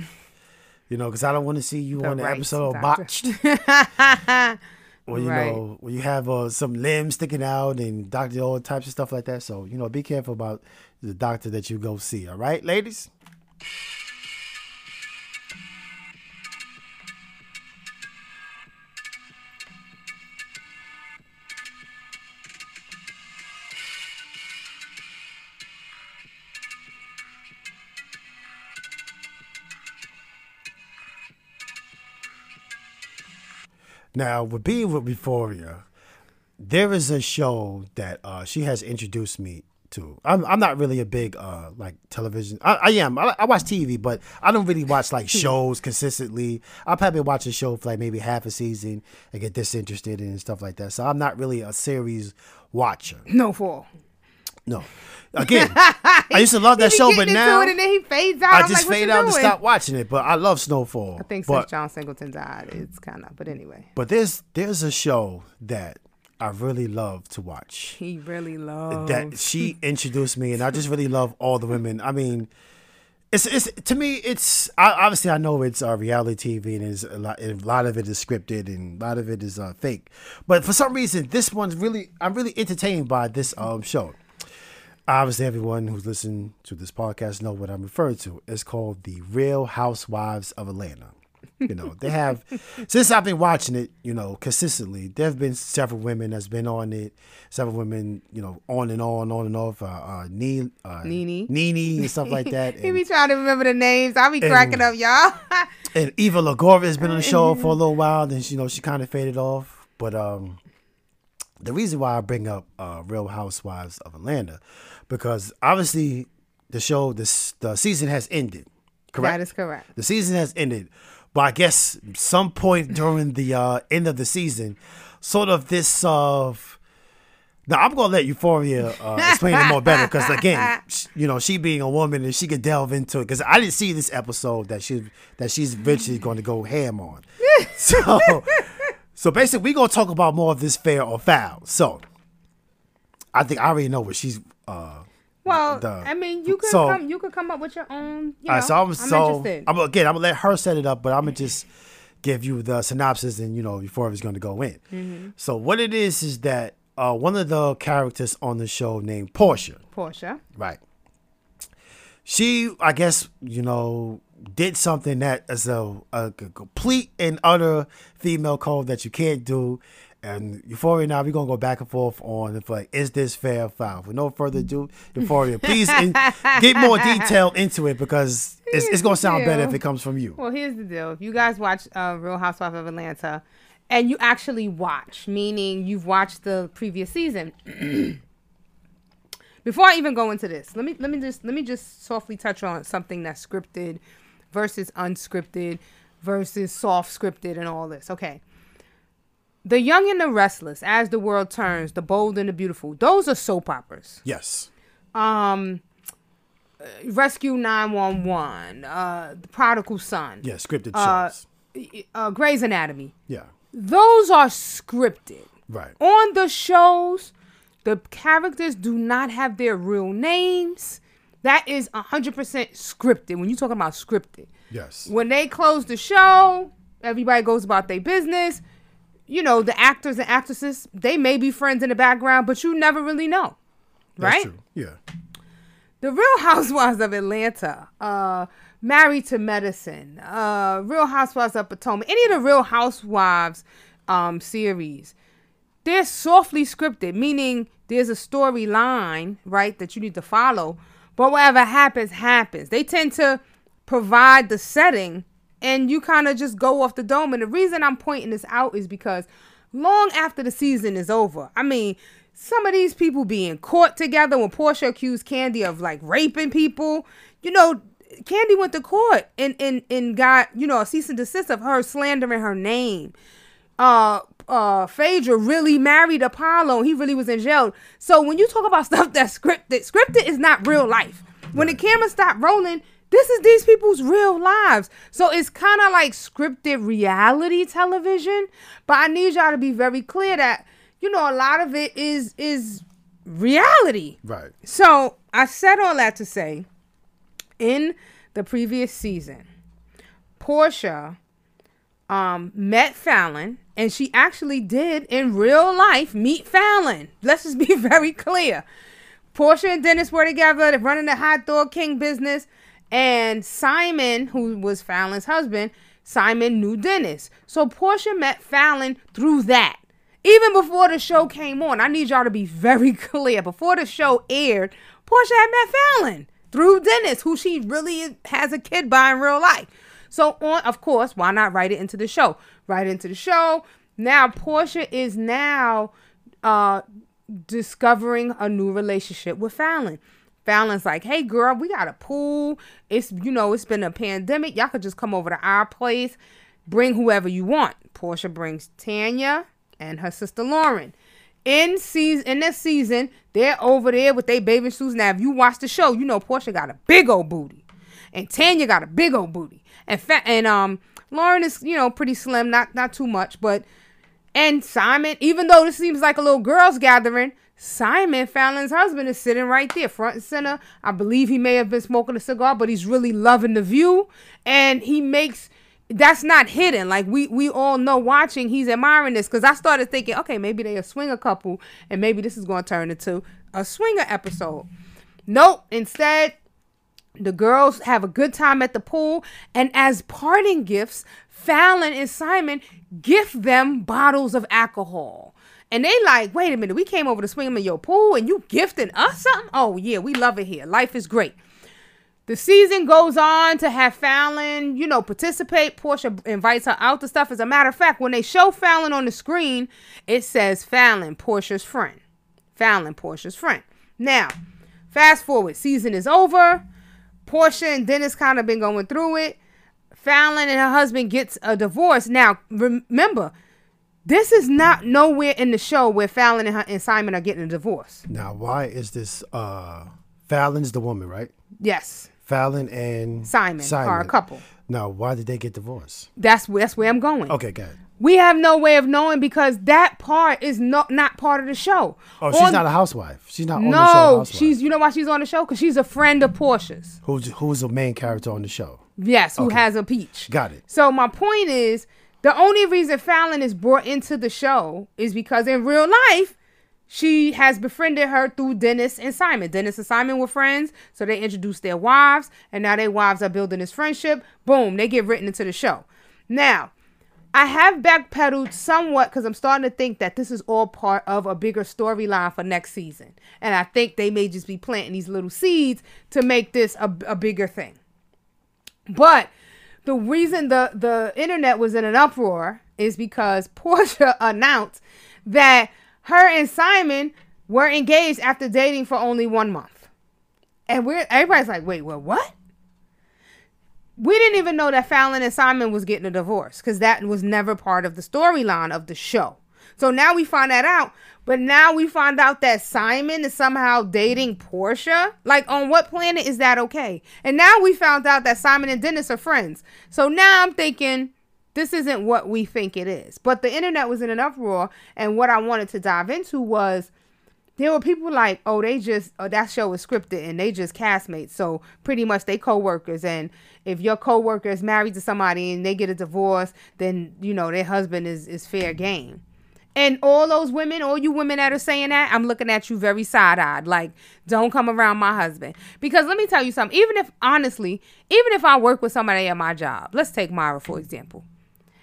You know, because I don't want to see you The on the right episode of doctor. Botched. Or you Right. know, when you have uh, some limbs sticking out and doctor all types of stuff like that. So you know, be careful about the doctor that you go see. All right, ladies. Now, with being with Euphoria, there is a show that uh, she has introduced me to. I'm I'm not really a big uh like television. I, I am. I, I watch TV, but I don't really watch like shows consistently. I'll probably watch a show for like maybe half a season and get disinterested and stuff like that. So I'm not really a series watcher. No fall. No. Again, I used to love that show, but now it and then he fades out. I I'm just like, fade out and stop watching it. But I love Snowfall. I think but, since John Singleton died, it's kind of. But anyway, but there's there's a show that I really love to watch. he really loves. that she introduced me, and I just really love all the women. I mean, it's it's to me, it's I, obviously I know it's uh, reality TV, and is a lot, a lot of it is scripted, and a lot of it is uh, fake. But for some reason, this one's really I'm really entertained by this um show. Obviously, everyone who's listening to this podcast know what I'm referring to. It's called the Real Housewives of Atlanta. You know, they have since I've been watching it, you know, consistently. There have been several women that's been on it. Several women, you know, on and on, on and off. Uh, uh, ne- uh Nene. Nene, and stuff like that. he be trying to remember the names. I be cracking up, y'all. and Eva Lagora has been on the show for a little while. Then you know, she kind of faded off. But um, the reason why I bring up uh, Real Housewives of Atlanta, because obviously the show, this the season has ended. Correct. that is correct. The season has ended, but I guess some point during the uh, end of the season, sort of this of. now I'm gonna let Euphoria uh, explain it more better because again, sh- you know, she being a woman and she could delve into it because I didn't see this episode that she that she's eventually going to go ham on. So, so basically, we're gonna talk about more of this fair or foul. So, I think I already know what she's. Uh, Well, the- I mean, you could so- come. You could come up with your own. You know, All right, so I'm, I'm so interested. I'm again. I'm gonna let her set it up, but I'm gonna just give you the synopsis, and you know, before it's gonna go in. Mm-hmm. So what it is is that uh, one of the characters on the show named Porsha, Porsha. right? She, I guess, you know, did something that is a complete and utter female code that you can't do. And Euphoria now, we're gonna go back and forth on if like, is this fair or foul? With no further ado, Euphoria, please in, get more detail into it because it's, it's gonna sound better if it comes from you. Well, here's the deal. If you guys watch uh, Real Housewives of Atlanta, and you actually watch, meaning you've watched the previous season. Before I even go into this, let me let me just let me just softly touch on something that's scripted versus unscripted versus soft scripted and all this. Okay. The Young and the Restless, As the World Turns, The Bold and the Beautiful, those are soap operas. Yes. Um, uh, Rescue 911, uh, The Prodigal Son, Yeah, scripted Uh, shows. uh, Grey's Anatomy. Yeah. Those are scripted. Right. On the shows, the characters do not have their real names. That is 100% scripted. When you're talking about scripted, Yes. when they close the show, everybody goes about their business. You know, the actors and actresses, they may be friends in the background, but you never really know. That's right? true. Yeah. The Real Housewives of Atlanta, uh, Married to Medicine, uh, Real Housewives of Potomac, any of the Real Housewives um, series, they're softly scripted, meaning there's a storyline, right, that you need to follow. But whatever happens, happens. They tend to provide the setting and you kind of just go off the dome. And the reason I'm pointing this out is because long after the season is over, I mean, some of these people being caught together when Porsha accused Kandi of like raping people, you know, Kandi went to court and and and got you know a cease and desist of her slandering her name. Uh, uh, Phaedra really married Apollo. And he really was in jail. So when you talk about stuff that's scripted, scripted is not real life. When the camera stopped rolling, this is these people's real lives. So it's kind of like scripted reality television. But I need y'all to be very clear that you know a lot of it is is reality. Right. So I said all that to say, in the previous season, Porsha um, met Falynn, and she actually did in real life meet Falynn. Let's just be very clear. Porsha and Dennis were together. They're running the hot dog king business, and Simon, who was Falynn's husband, Simon knew Dennis. So Porsha met Falynn through that. Even before the show came on, I need y'all to be very clear. Before the show aired, Porsha had met Falynn through Dennis, who she really has a kid by in real life. So on, of course, why not write it into the show? It into the show. Now Porsha is now uh discovering a new relationship with Falynn. Falynn's like, hey girl, we got a pool. It's you know, it's been a pandemic. Y'all could just come over to our place. Bring whoever you want. Porsha brings Tanya and her sister Lauren. In season in this season, they're over there with their bathing suits. Now, if you watch the show, you know Porsha got a big old booty. And Tanya got a big old booty. And fa- and um Lauren is, you know, pretty slim, not not too much, but and Simon, even though this seems like a little girls gathering, Simon Falynn's husband is sitting right there, front and center. I believe he may have been smoking a cigar, but he's really loving the view. And he makes that's not hidden. Like we we all know watching, he's admiring this. Cause I started thinking, okay, maybe they a swinger couple, and maybe this is gonna turn into a swinger episode. Nope. Instead, the girls have a good time at the pool, and as parting gifts, Falynn and Simon gift them bottles of alcohol. And they like, wait a minute, we came over to swim in your pool and you gifting us something? Oh yeah, we love it here. Life is great. The season goes on to have Falynn, you know, participate. Porsha invites her out to stuff. As a matter of fact, when they show Falynn on the screen, it says Falynn, Porsha's friend. Falynn, Porsha's friend. Now, fast forward, season is over. Porsha and Dennis kind of been going through it. Falynn and her husband gets a divorce. Now, remember, this is not nowhere in the show where Falynn and, her, and Simon are getting a divorce. Now, why is this? uh Falynn's the woman, right? Yes. Falynn and Simon, Simon. are a couple. Now, why did they get divorced? That's that's where I'm going. Okay, good. We have no way of knowing because that part is not not part of the show. Oh, she's not a housewife. She's not on no, the show. No, she's. You know why she's on the show? Because she's a friend of Porsha's. Who's who's the main character on the show? Yes, who okay. has a peach. Got it. So my point is, the only reason Falynn is brought into the show is because in real life, she has befriended her through Dennis and Simon. Dennis and Simon were friends, so they introduced their wives, and now their wives are building this friendship. Boom, they get written into the show. Now, I have backpedaled somewhat because I'm starting to think that this is all part of a bigger storyline for next season. And I think they may just be planting these little seeds to make this a, a bigger thing. But the reason the the internet was in an uproar is because Porsha announced that her and Simon were engaged after dating for only one month. And we're everybody's like, wait, well, what? We didn't even know that Falynn and Simon was getting a divorce because that was never part of the storyline of the show. So now we find that out. But now we find out that Simon is somehow dating Porsha. Like, on what planet is that okay? And now we found out that Simon and Dennis are friends. So now I'm thinking this isn't what we think it is. But the internet was in an uproar. And what I wanted to dive into was there were people like, oh, they just, oh, that show was scripted and they just castmates. So pretty much they co-workers. And if your co-worker is married to somebody and they get a divorce, then, you know, their husband is, is fair game. And all those women, all you women that are saying that, I'm looking at you very side eyed. Like, don't come around my husband. Because let me tell you something. Even if, honestly, even if I work with somebody at my job, let's take Myra, for example.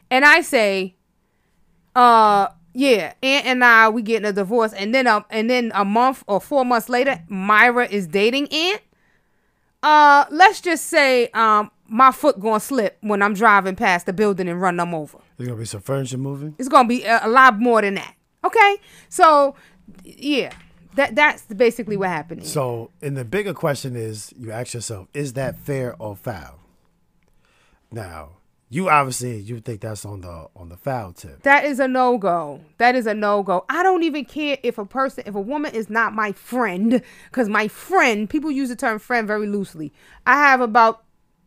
And I say, uh, yeah, Aunt and I, we getting a divorce. And then, uh, and then a month or four months later, Myra is dating Aunt. Uh, let's just say, um, my foot gonna slip when I'm driving past the building and run them over. There's gonna be some furniture moving. It's gonna be a, a lot more than that. Okay, so yeah, that that's basically what happened. So, and the bigger question is, you ask yourself, is that fair or foul? Now, you obviously you think that's on the on the foul tip. That is a no go. That is a no go. I don't even care if a person, if a woman is not my friend, because my friend, people use the term friend very loosely. I have about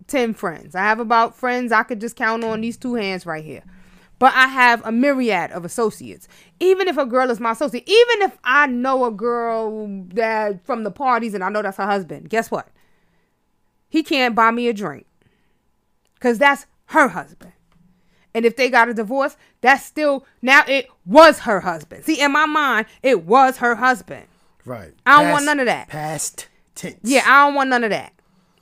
10 friends. I have about friends I could just count on these two hands right here. But I have a myriad of associates. Even if a girl is my associate, even if I know a girl that from the parties and I know that's her husband, guess what? He can't buy me a drink. Cause that's her husband. And if they got a divorce, that's still now it was her husband. See, in my mind, it was her husband. Right. I don't past, want none of that. Past tense. Yeah, I don't want none of that.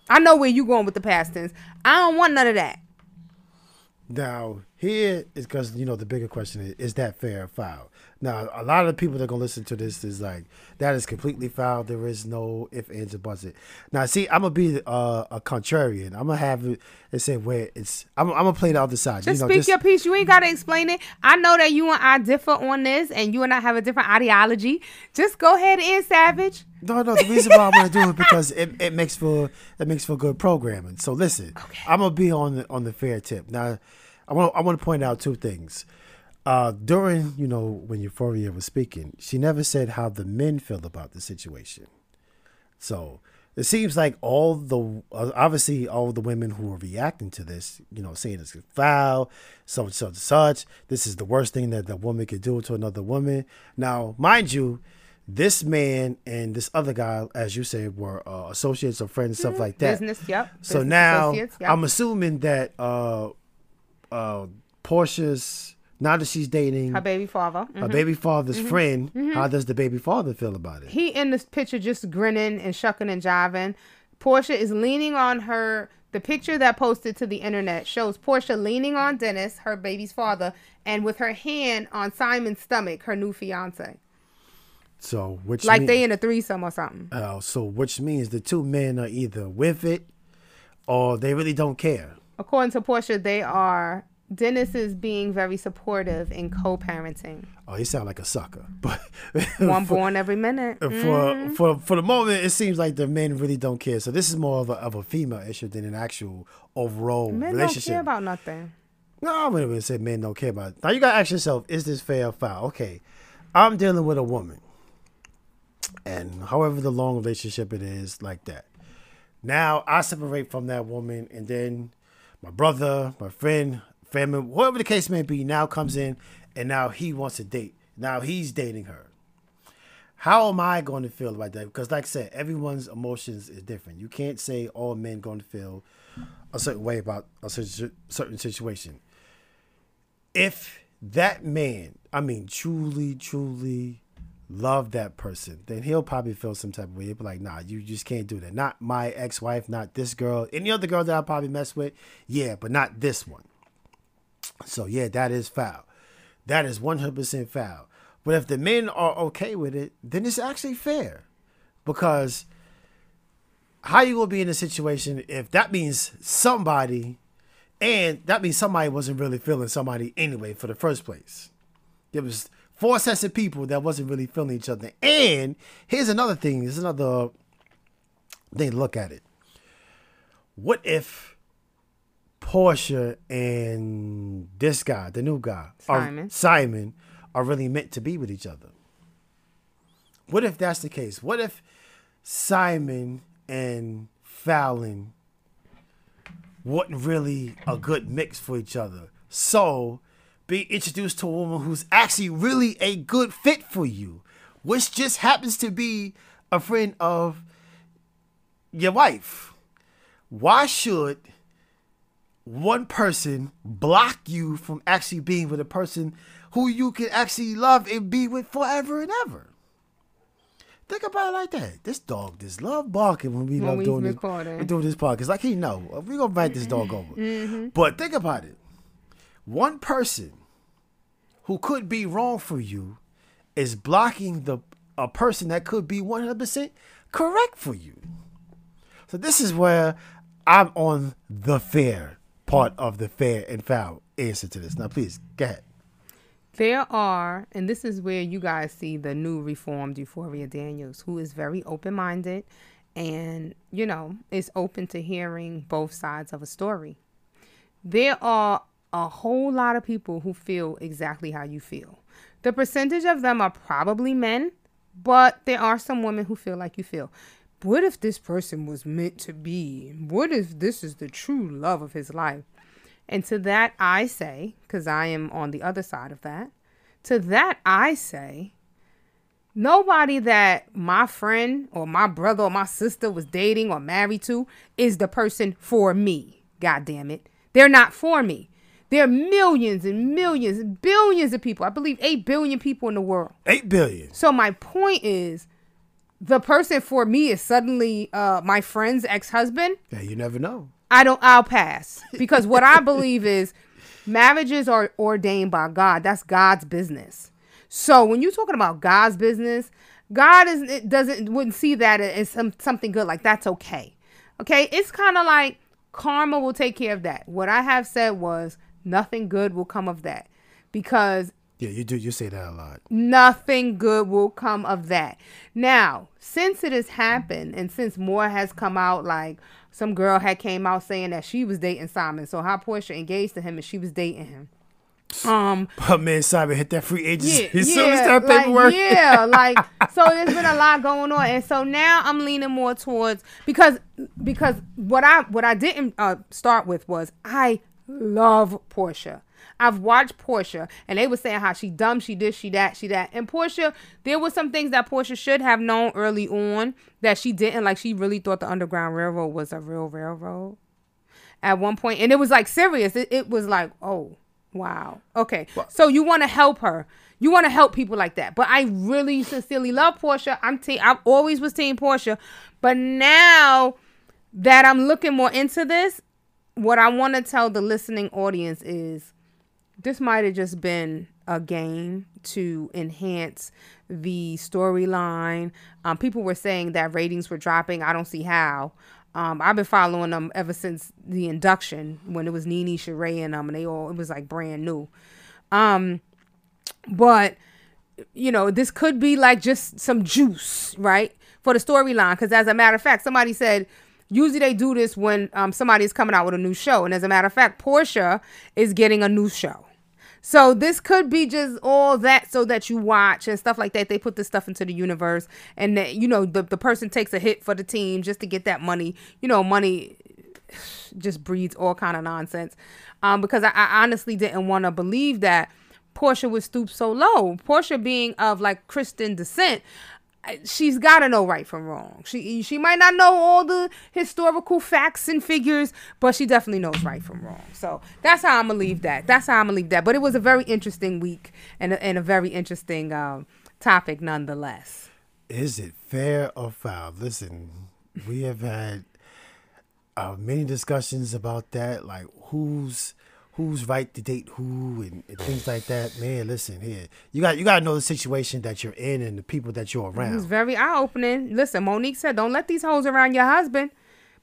I know where you going with the past tense. I don't want none of that. Now here is because you know the bigger question is: Is that fair or foul? Now, a lot of the people that are gonna listen to this is like, that is completely foul. There is no if, ands, or buts. It. Now, see, I'm gonna be uh, a contrarian. I'm gonna have it and say where it's. I'm, I'm gonna play the other side. Just you know, speak just- your piece. You ain't gotta explain it. I know that you and I differ on this, and you and I have a different ideology. Just go ahead and savage. No, no. The reason why I want to do it because it, it makes for it makes for good programming. So listen, I'm gonna be on the on the fair tip. Now, I want I want to point out two things. Uh, during you know when Euphoria was speaking, she never said how the men feel about the situation. So it seems like all the uh, obviously all the women who are reacting to this, you know, saying it's foul, so and such such. This is the worst thing that the woman could do to another woman. Now, mind you, this man and this other guy, as you said, were uh, associates or friends, stuff like that. Business, yep. So Business now yep. I'm assuming that uh, uh, Porsha's now that she's dating her baby father. her Mhm. baby father's friend, how does the baby father feel about it? He in this picture just grinning and shucking and jiving. Porsha is leaning on her. The picture that posted to the internet shows Porsha leaning on Dennis, her baby's father, and with her hand on Simon's stomach, her new fiance. So which Like mean- they in a threesome or something. Uh, so which means the two men are either with it or they really don't care. According to Porsha, they are. Dennis is being very supportive in co-parenting. Oh, he sound like a sucker. But One for, born every minute. for Mm-hmm. for for the moment, it seems like the men really don't care. So this is more of a of a female issue than an actual overall relationship. Men don't care about nothing. No, I wouldn't even say men don't care about it. Now you gotta ask yourself, is this fair or foul? Okay. I'm dealing with a woman. And however the long relationship it is, like that. Now I separate from that woman and then my brother, my friend, family, whatever the case may be, now comes in and now he wants to date. Now he's dating her. How am I going to feel about that? Because like I said, everyone's emotions is different. You can't say all men going to feel a certain way about a certain situation. If that man, I mean, truly, truly love that person, then he'll probably feel some type of way. He'll be like, nah, you just can't do that. Not my ex wife, not this girl. Any other girl that I probably mess with, yeah, but not this one. So, yeah, that is foul. That is 100% foul. But if the men are okay with it, then it's actually fair. Because how you gonna be in a situation if that means somebody and that means somebody wasn't really feeling somebody anyway for the first place there was four sets of people that wasn't really feeling each other and here's another thing there's another thing to look at it what if porsha and this guy the new guy Simon. are, simon are really meant to be with each other what if that's the case what if Simon and Falynn wasn't really a good mix for each other. So, be introduced to a woman who's actually really a good fit for you, which just happens to be a friend of your wife. Why should one person block you from actually being with a person who you can actually love and be with forever and ever? Think about it like that. This dog just love barking when we When love doing this. recording. We doing this podcast. Like he know we gonna write this dog over. Mm-hmm. But think about it. One person who could be wrong for you is blocking the a person that could be one hundred percent correct for you. So this is where I'm on the fair part of the fair and foul answer to this. Now, please go ahead. There are, and this is where you guys see the new reformed Euphoria Daniels, who is very open minded and, you know, is open to hearing both sides of a story. There are a whole lot of people who feel exactly how you feel. The percentage of them are probably men, but there are some women who feel like you feel. What if this person was meant to be? What if this is the true love of his life? And to that I say, because I am on the other side of that, to that I say, nobody that my friend or my brother or my sister was dating or married to is the person for me. God damn it. They're not for me. There are millions and millions, and billions of people. I believe 8 billion people in the world. Eight billion. So my point is the person for me is suddenly uh, my friend's ex-husband. Yeah, you never know. I don't I'll pass because what I believe is marriages are ordained by God. That's God's business. So when you're talking about God's business, God is it doesn't wouldn't see that as some, something good. Like that's okay. Okay, it's kind of like karma will take care of that. What I have said was nothing good will come of that because Yeah, you do. You say that a lot. nothing good will come of that. Now, since it has happened and since more has come out, like some girl had came out saying that she was dating Simon, so how Porsha engaged to him and she was dating him. Um, But man, Simon hit that free agency yeah, as soon as that paperwork. Like, yeah, like so there's been a lot going on, and so now I'm leaning more towards because because what I what I didn't uh, start with was I love Porsha. I've watched Porsha, and they were saying how she dumb, she this, she that, she that, and Porsha. There were some things that Porsha should have known early on that she didn't. Like she really thought the Underground Railroad was a real railroad at one point, and it was like serious. It, it was like, oh wow, okay. So you want to help her. You want to help people like that. But I really sincerely love Porsha. I'm team. I always was team Porsha, but now that I'm looking more into this, what I want to tell the listening audience is this might have just been a game to enhance the storyline. Um, people were saying that ratings were dropping. I don't see how. Um, I've been following them ever since the induction when it was Nene, Sheree, and them, and they all it was like brand new. Um, but you know, this could be like just some juice, right, for the storyline. Because as a matter of fact, somebody said usually they do this when um, somebody is coming out with a new show, and as a matter of fact, Porsha is getting a new show. So this could be just all that so that you watch and stuff like that. They put this stuff into the universe, and that, you know the the person takes a hit for the team just to get that money. You know, money just breeds all kind of nonsense. Um, because I, I honestly didn't want to believe that Porsha would stoop so low. Porsha being of like Christian descent, she's got to know right from wrong. She she might not know all the historical facts and figures, but she definitely knows right from wrong. So that's how I'm gonna leave that. That's how I'm gonna leave that. But it was a very interesting week and a, and a very interesting um, topic nonetheless. Is it fair or foul? Listen, we have had uh, many discussions about that, like who's who's right to date who and, and things like that. Man, listen here, you got you got to know the situation that you're in and the people that you're around. very eye opening. Listen, Monique said, "Don't let these hoes around your husband."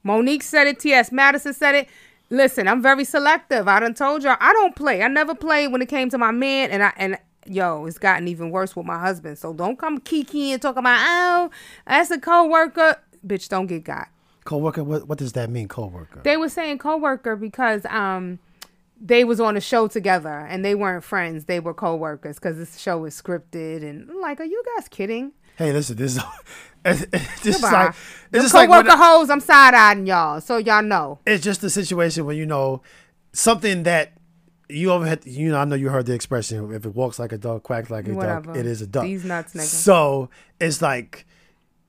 Monique said it. T.S. Madison said it. Listen, I'm very selective. I done told y'all I don't play. I never played when it came to my man, and I and yo, it's gotten even worse with my husband. So don't come kiki and talk about oh, that's a coworker. Bitch, don't get got. Coworker, what what does that mean? Coworker. They were saying coworker because um they was on a show together and they weren't friends. They were co-workers because this show is scripted. And I'm like, are you guys kidding? Hey, listen, this is this is like it's just like when- hoes, I'm side eyeing y'all, so y'all know. it's just a situation where you know something that you ever had. You know, I know you heard the expression: "If it walks like a dog, quacks like a Whatever. dog, it is a duck." These nuts, nigga. So it's like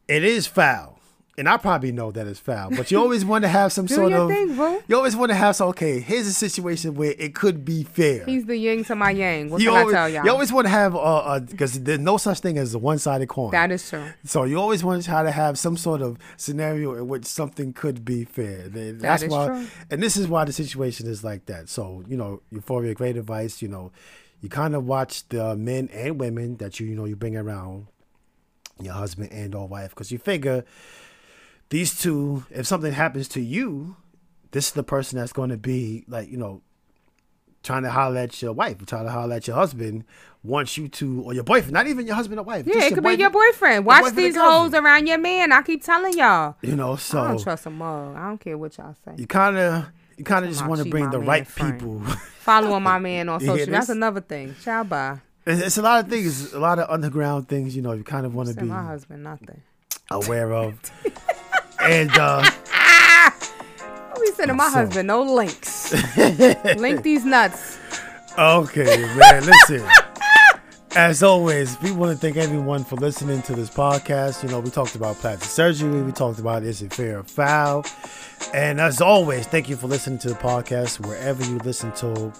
it is foul, and I probably know that it's foul. But you always want to have some Do sort your of. thing. You always want to have some. Okay, here's a situation where it could be fair. He's the yin to my yang. What you can always, I tell y'all? you always want to have uh because there's no such thing as a one-sided coin. that is true. So you always want to try to have some sort of scenario in which something could be fair. Th- That's why, true. and this is why the situation is like that. So you know, Euphoria, great advice. You know, you kind of watch the men and women that you you know you bring around your husband and or wife because you figure these two, if something happens to you, this is the person that's going to be like you know trying to holler at your wife, trying to holler at your husband, wants you to, or your boyfriend, not even your husband or wife. Yeah, it could be your boyfriend-. Watch boyfriend these hoes around your man. I keep telling y'all. You know, I so don't trust a mug. I don't care what y'all say. you kind of you kind of just want to bring the right friend. people. Following my man on social. That's another thing. Ciao, bye. it's, it's a lot of things, a lot of underground things. You know, you kind of want to be my husband nothing. aware of. and uh, What we sending my So- husband no links. Link these nuts. okay, man, listen. As always, we want to thank everyone for listening to this podcast. You know, we talked about plastic surgery. We talked about is it fair or foul. And as always, thank you for listening to the podcast wherever you listen to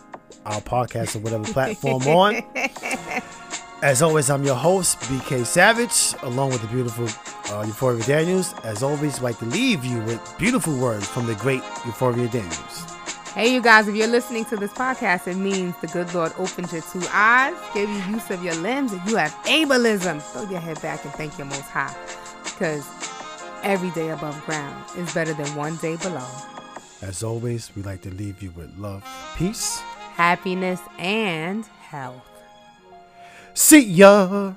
our podcast or whatever platform on. As always, I'm your host, BK Savage, along with the beautiful uh, Euphoria Daniels. As always, I'd like to leave you with beautiful words from the great Euphoria Daniels. Hey, you guys, if you're listening to this podcast, it means the good Lord opened your two eyes, gave you use of your limbs, and you have ableism. Throw your head back and thank your Most High. Because every day above ground is better than one day below. As always, we like to leave you with love, peace, happiness, and health. See ya!